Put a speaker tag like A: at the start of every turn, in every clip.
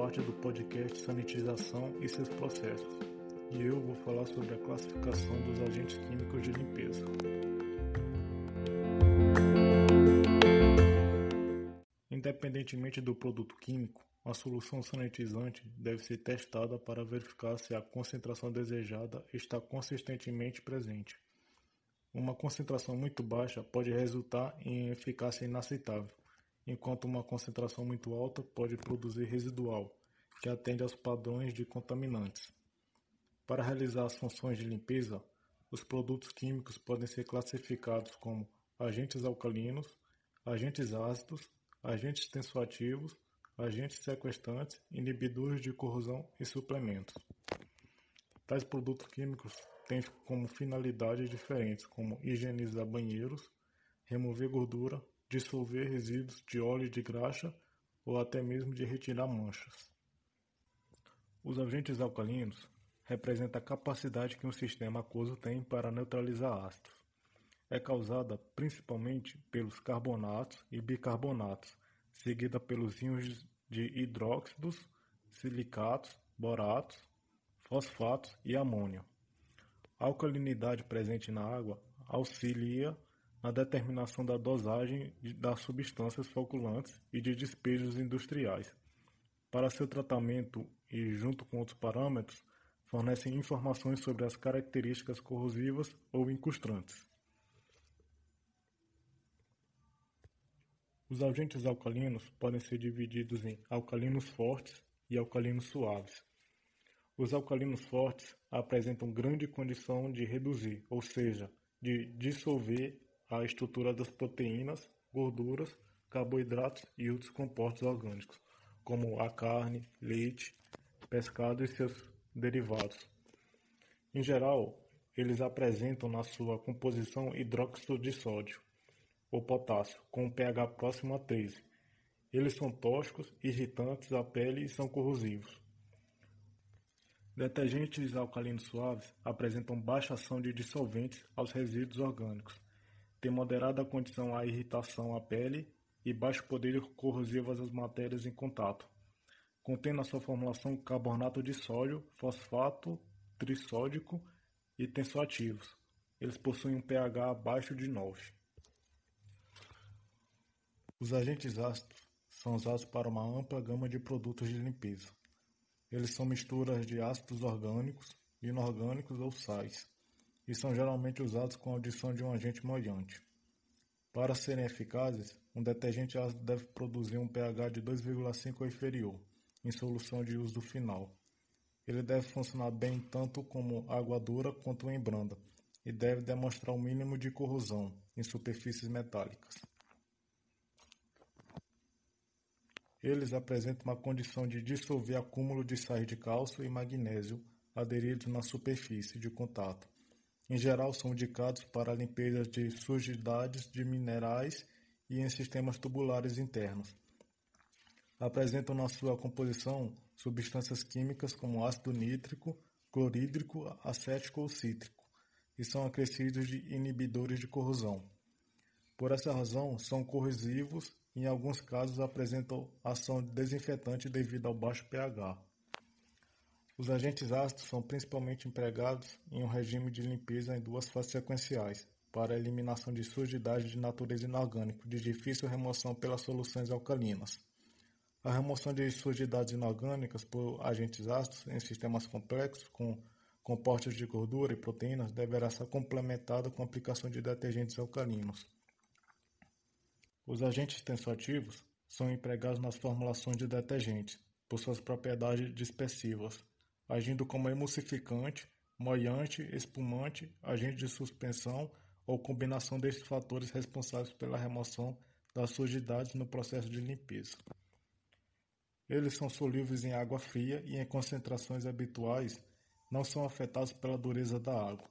A: parte do podcast Sanitização e seus processos, e eu vou falar sobre a classificação dos agentes químicos de limpeza. Independentemente do produto químico, a solução sanitizante deve ser testada para verificar se a concentração desejada está consistentemente presente. Uma concentração muito baixa pode resultar em eficácia inaceitável, enquanto uma concentração muito alta pode produzir residual, que atende aos padrões de contaminantes. Para realizar as funções de limpeza, os produtos químicos podem ser classificados como agentes alcalinos, agentes ácidos, agentes tensoativos, agentes sequestrantes, inibidores de corrosão e suplementos. Tais produtos químicos têm como finalidades diferentes, como higienizar banheiros, remover gordura, dissolver resíduos de óleo de graxa ou até mesmo de retirar manchas. Os agentes alcalinos representam a capacidade que um sistema aquoso tem para neutralizar ácidos. É causada principalmente pelos carbonatos e bicarbonatos, seguida pelos íons de hidróxidos, silicatos, boratos, fosfatos e amônio. A alcalinidade presente na água auxilia na determinação da dosagem das substâncias floculantes e de despejos industriais. Para seu tratamento e, junto com outros parâmetros, fornecem informações sobre as características corrosivas ou incrustrantes. Os agentes alcalinos podem ser divididos em alcalinos fortes e alcalinos suaves. Os alcalinos fortes apresentam grande condição de reduzir, ou seja, de dissolver a estrutura das proteínas, gorduras, carboidratos e outros compostos orgânicos, como a carne, leite, pescado e seus derivados. Em geral, eles apresentam na sua composição hidróxido de sódio ou potássio, com um pH próximo a 13. Eles são tóxicos, irritantes à pele e são corrosivos. Detergentes alcalinos suaves apresentam baixa ação de dissolventes aos resíduos orgânicos tem moderada condição à irritação à pele e baixo poder corrosivo às matérias em contato. Contém na sua formulação carbonato de sódio, fosfato trissódico e tensoativos. Eles possuem um pH abaixo de 9. Os agentes ácidos são usados para uma ampla gama de produtos de limpeza. Eles são misturas de ácidos orgânicos, inorgânicos ou sais e são geralmente usados com a adição de um agente molhante. Para serem eficazes, um detergente ácido deve produzir um pH de 2,5 ou inferior, em solução de uso final. Ele deve funcionar bem tanto como água dura quanto em branda, e deve demonstrar o um mínimo de corrosão em superfícies metálicas. Eles apresentam uma condição de dissolver acúmulo de sais de cálcio e magnésio aderidos na superfície de contato, em geral, são indicados para limpeza de sujidades de minerais e em sistemas tubulares internos. Apresentam na sua composição substâncias químicas como ácido nítrico, clorídrico, acético ou cítrico, e são acrescidos de inibidores de corrosão. Por essa razão, são corrosivos e em alguns casos apresentam ação desinfetante devido ao baixo pH. Os agentes ácidos são principalmente empregados em um regime de limpeza em duas fases sequenciais, para a eliminação de sujidade de natureza inorgânica, de difícil remoção pelas soluções alcalinas. A remoção de sujidades inorgânicas por agentes ácidos em sistemas complexos com compostos de gordura e proteínas deverá ser complementada com a aplicação de detergentes alcalinos. Os agentes tensoativos são empregados nas formulações de detergentes, por suas propriedades dispersivas, agindo como emulsificante, moiante, espumante, agente de suspensão ou combinação destes fatores responsáveis pela remoção das sujidades no processo de limpeza. Eles são solúveis em água fria e em concentrações habituais não são afetados pela dureza da água.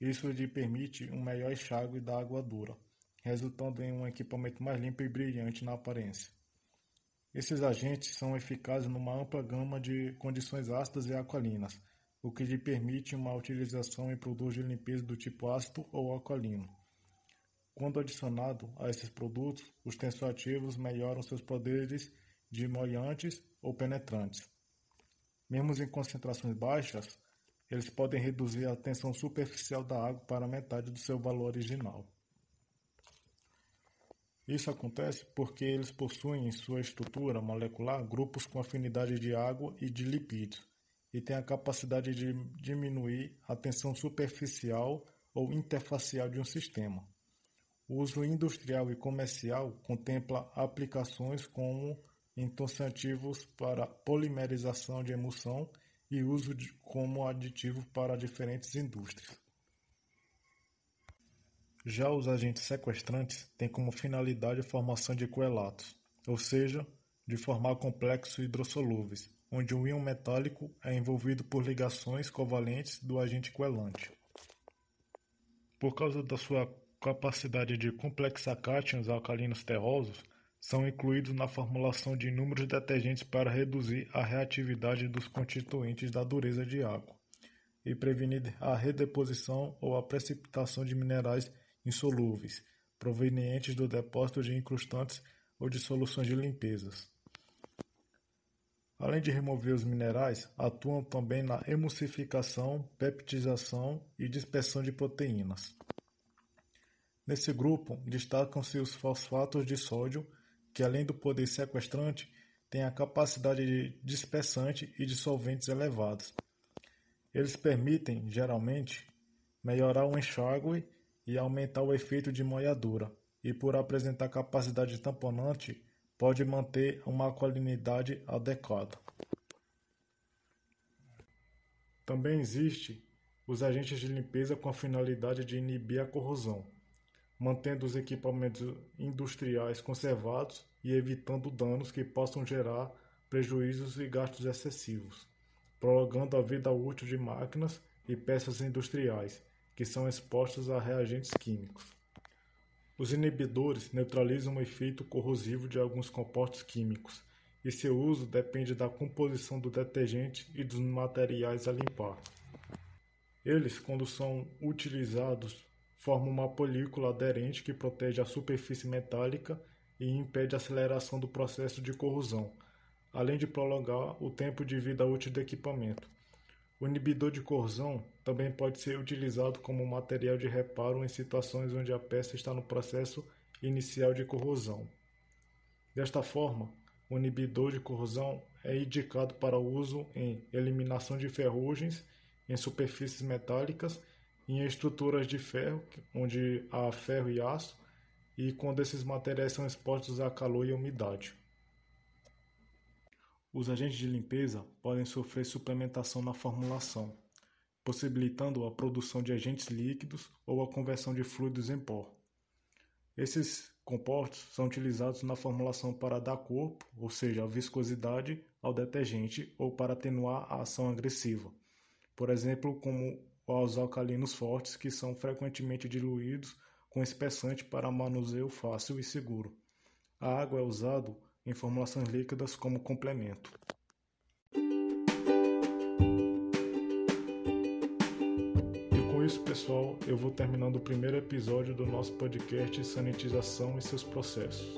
A: Isso lhe permite um melhor enxágue da água dura, resultando em um equipamento mais limpo e brilhante na aparência. Esses agentes são eficazes numa ampla gama de condições ácidas e alcalinas, o que lhe permite uma utilização em produtos de limpeza do tipo ácido ou alcalino. Quando adicionado a esses produtos, os tensoativos melhoram seus poderes de molhantes ou penetrantes. Mesmo em concentrações baixas, eles podem reduzir a tensão superficial da água para metade do seu valor original. Isso acontece porque eles possuem em sua estrutura molecular grupos com afinidade de água e de lipídios e têm a capacidade de diminuir a tensão superficial ou interfacial de um sistema. O uso industrial e comercial contempla aplicações como entorceantes para polimerização de emulsão e uso de, como aditivo para diferentes indústrias. Já os agentes sequestrantes têm como finalidade a formação de coelatos, ou seja, de formar complexos hidrossolúveis, onde o íon metálico é envolvido por ligações covalentes do agente coelante. Por causa da sua capacidade de complexar cátions alcalinos terrosos, são incluídos na formulação de inúmeros detergentes para reduzir a reatividade dos constituintes da dureza de água e prevenir a redeposição ou a precipitação de minerais insolúveis, provenientes do depósito de incrustantes ou de soluções de limpezas. Além de remover os minerais, atuam também na emulsificação, peptização e dispersão de proteínas. Nesse grupo, destacam-se os fosfatos de sódio, que além do poder sequestrante, têm a capacidade de dispersante e dissolventes elevados. Eles permitem, geralmente, melhorar o enxágue e aumentar o efeito de molhadura, e por apresentar capacidade tamponante, pode manter uma alcalinidade adequada. Também existe os agentes de limpeza com a finalidade de inibir a corrosão mantendo os equipamentos industriais conservados e evitando danos que possam gerar prejuízos e gastos excessivos, prolongando a vida útil de máquinas e peças industriais que são expostas a reagentes químicos. Os inibidores neutralizam o efeito corrosivo de alguns compostos químicos, e seu uso depende da composição do detergente e dos materiais a limpar. Eles, quando são utilizados forma uma película aderente que protege a superfície metálica e impede a aceleração do processo de corrosão, além de prolongar o tempo de vida útil do equipamento. O inibidor de corrosão também pode ser utilizado como material de reparo em situações onde a peça está no processo inicial de corrosão. Desta forma, o inibidor de corrosão é indicado para uso em eliminação de ferrugens em superfícies metálicas em estruturas de ferro, onde há ferro e aço, e quando esses materiais são expostos a calor e umidade. Os agentes de limpeza podem sofrer suplementação na formulação, possibilitando a produção de agentes líquidos ou a conversão de fluidos em pó. Esses compostos são utilizados na formulação para dar corpo, ou seja, viscosidade, ao detergente ou para atenuar a ação agressiva, por exemplo, como aos alcalinos fortes que são frequentemente diluídos com espessante para manuseio fácil e seguro. A água é usada em formulações líquidas como complemento. E com isso, pessoal, eu vou terminando o primeiro episódio do nosso podcast Sanitização e seus processos.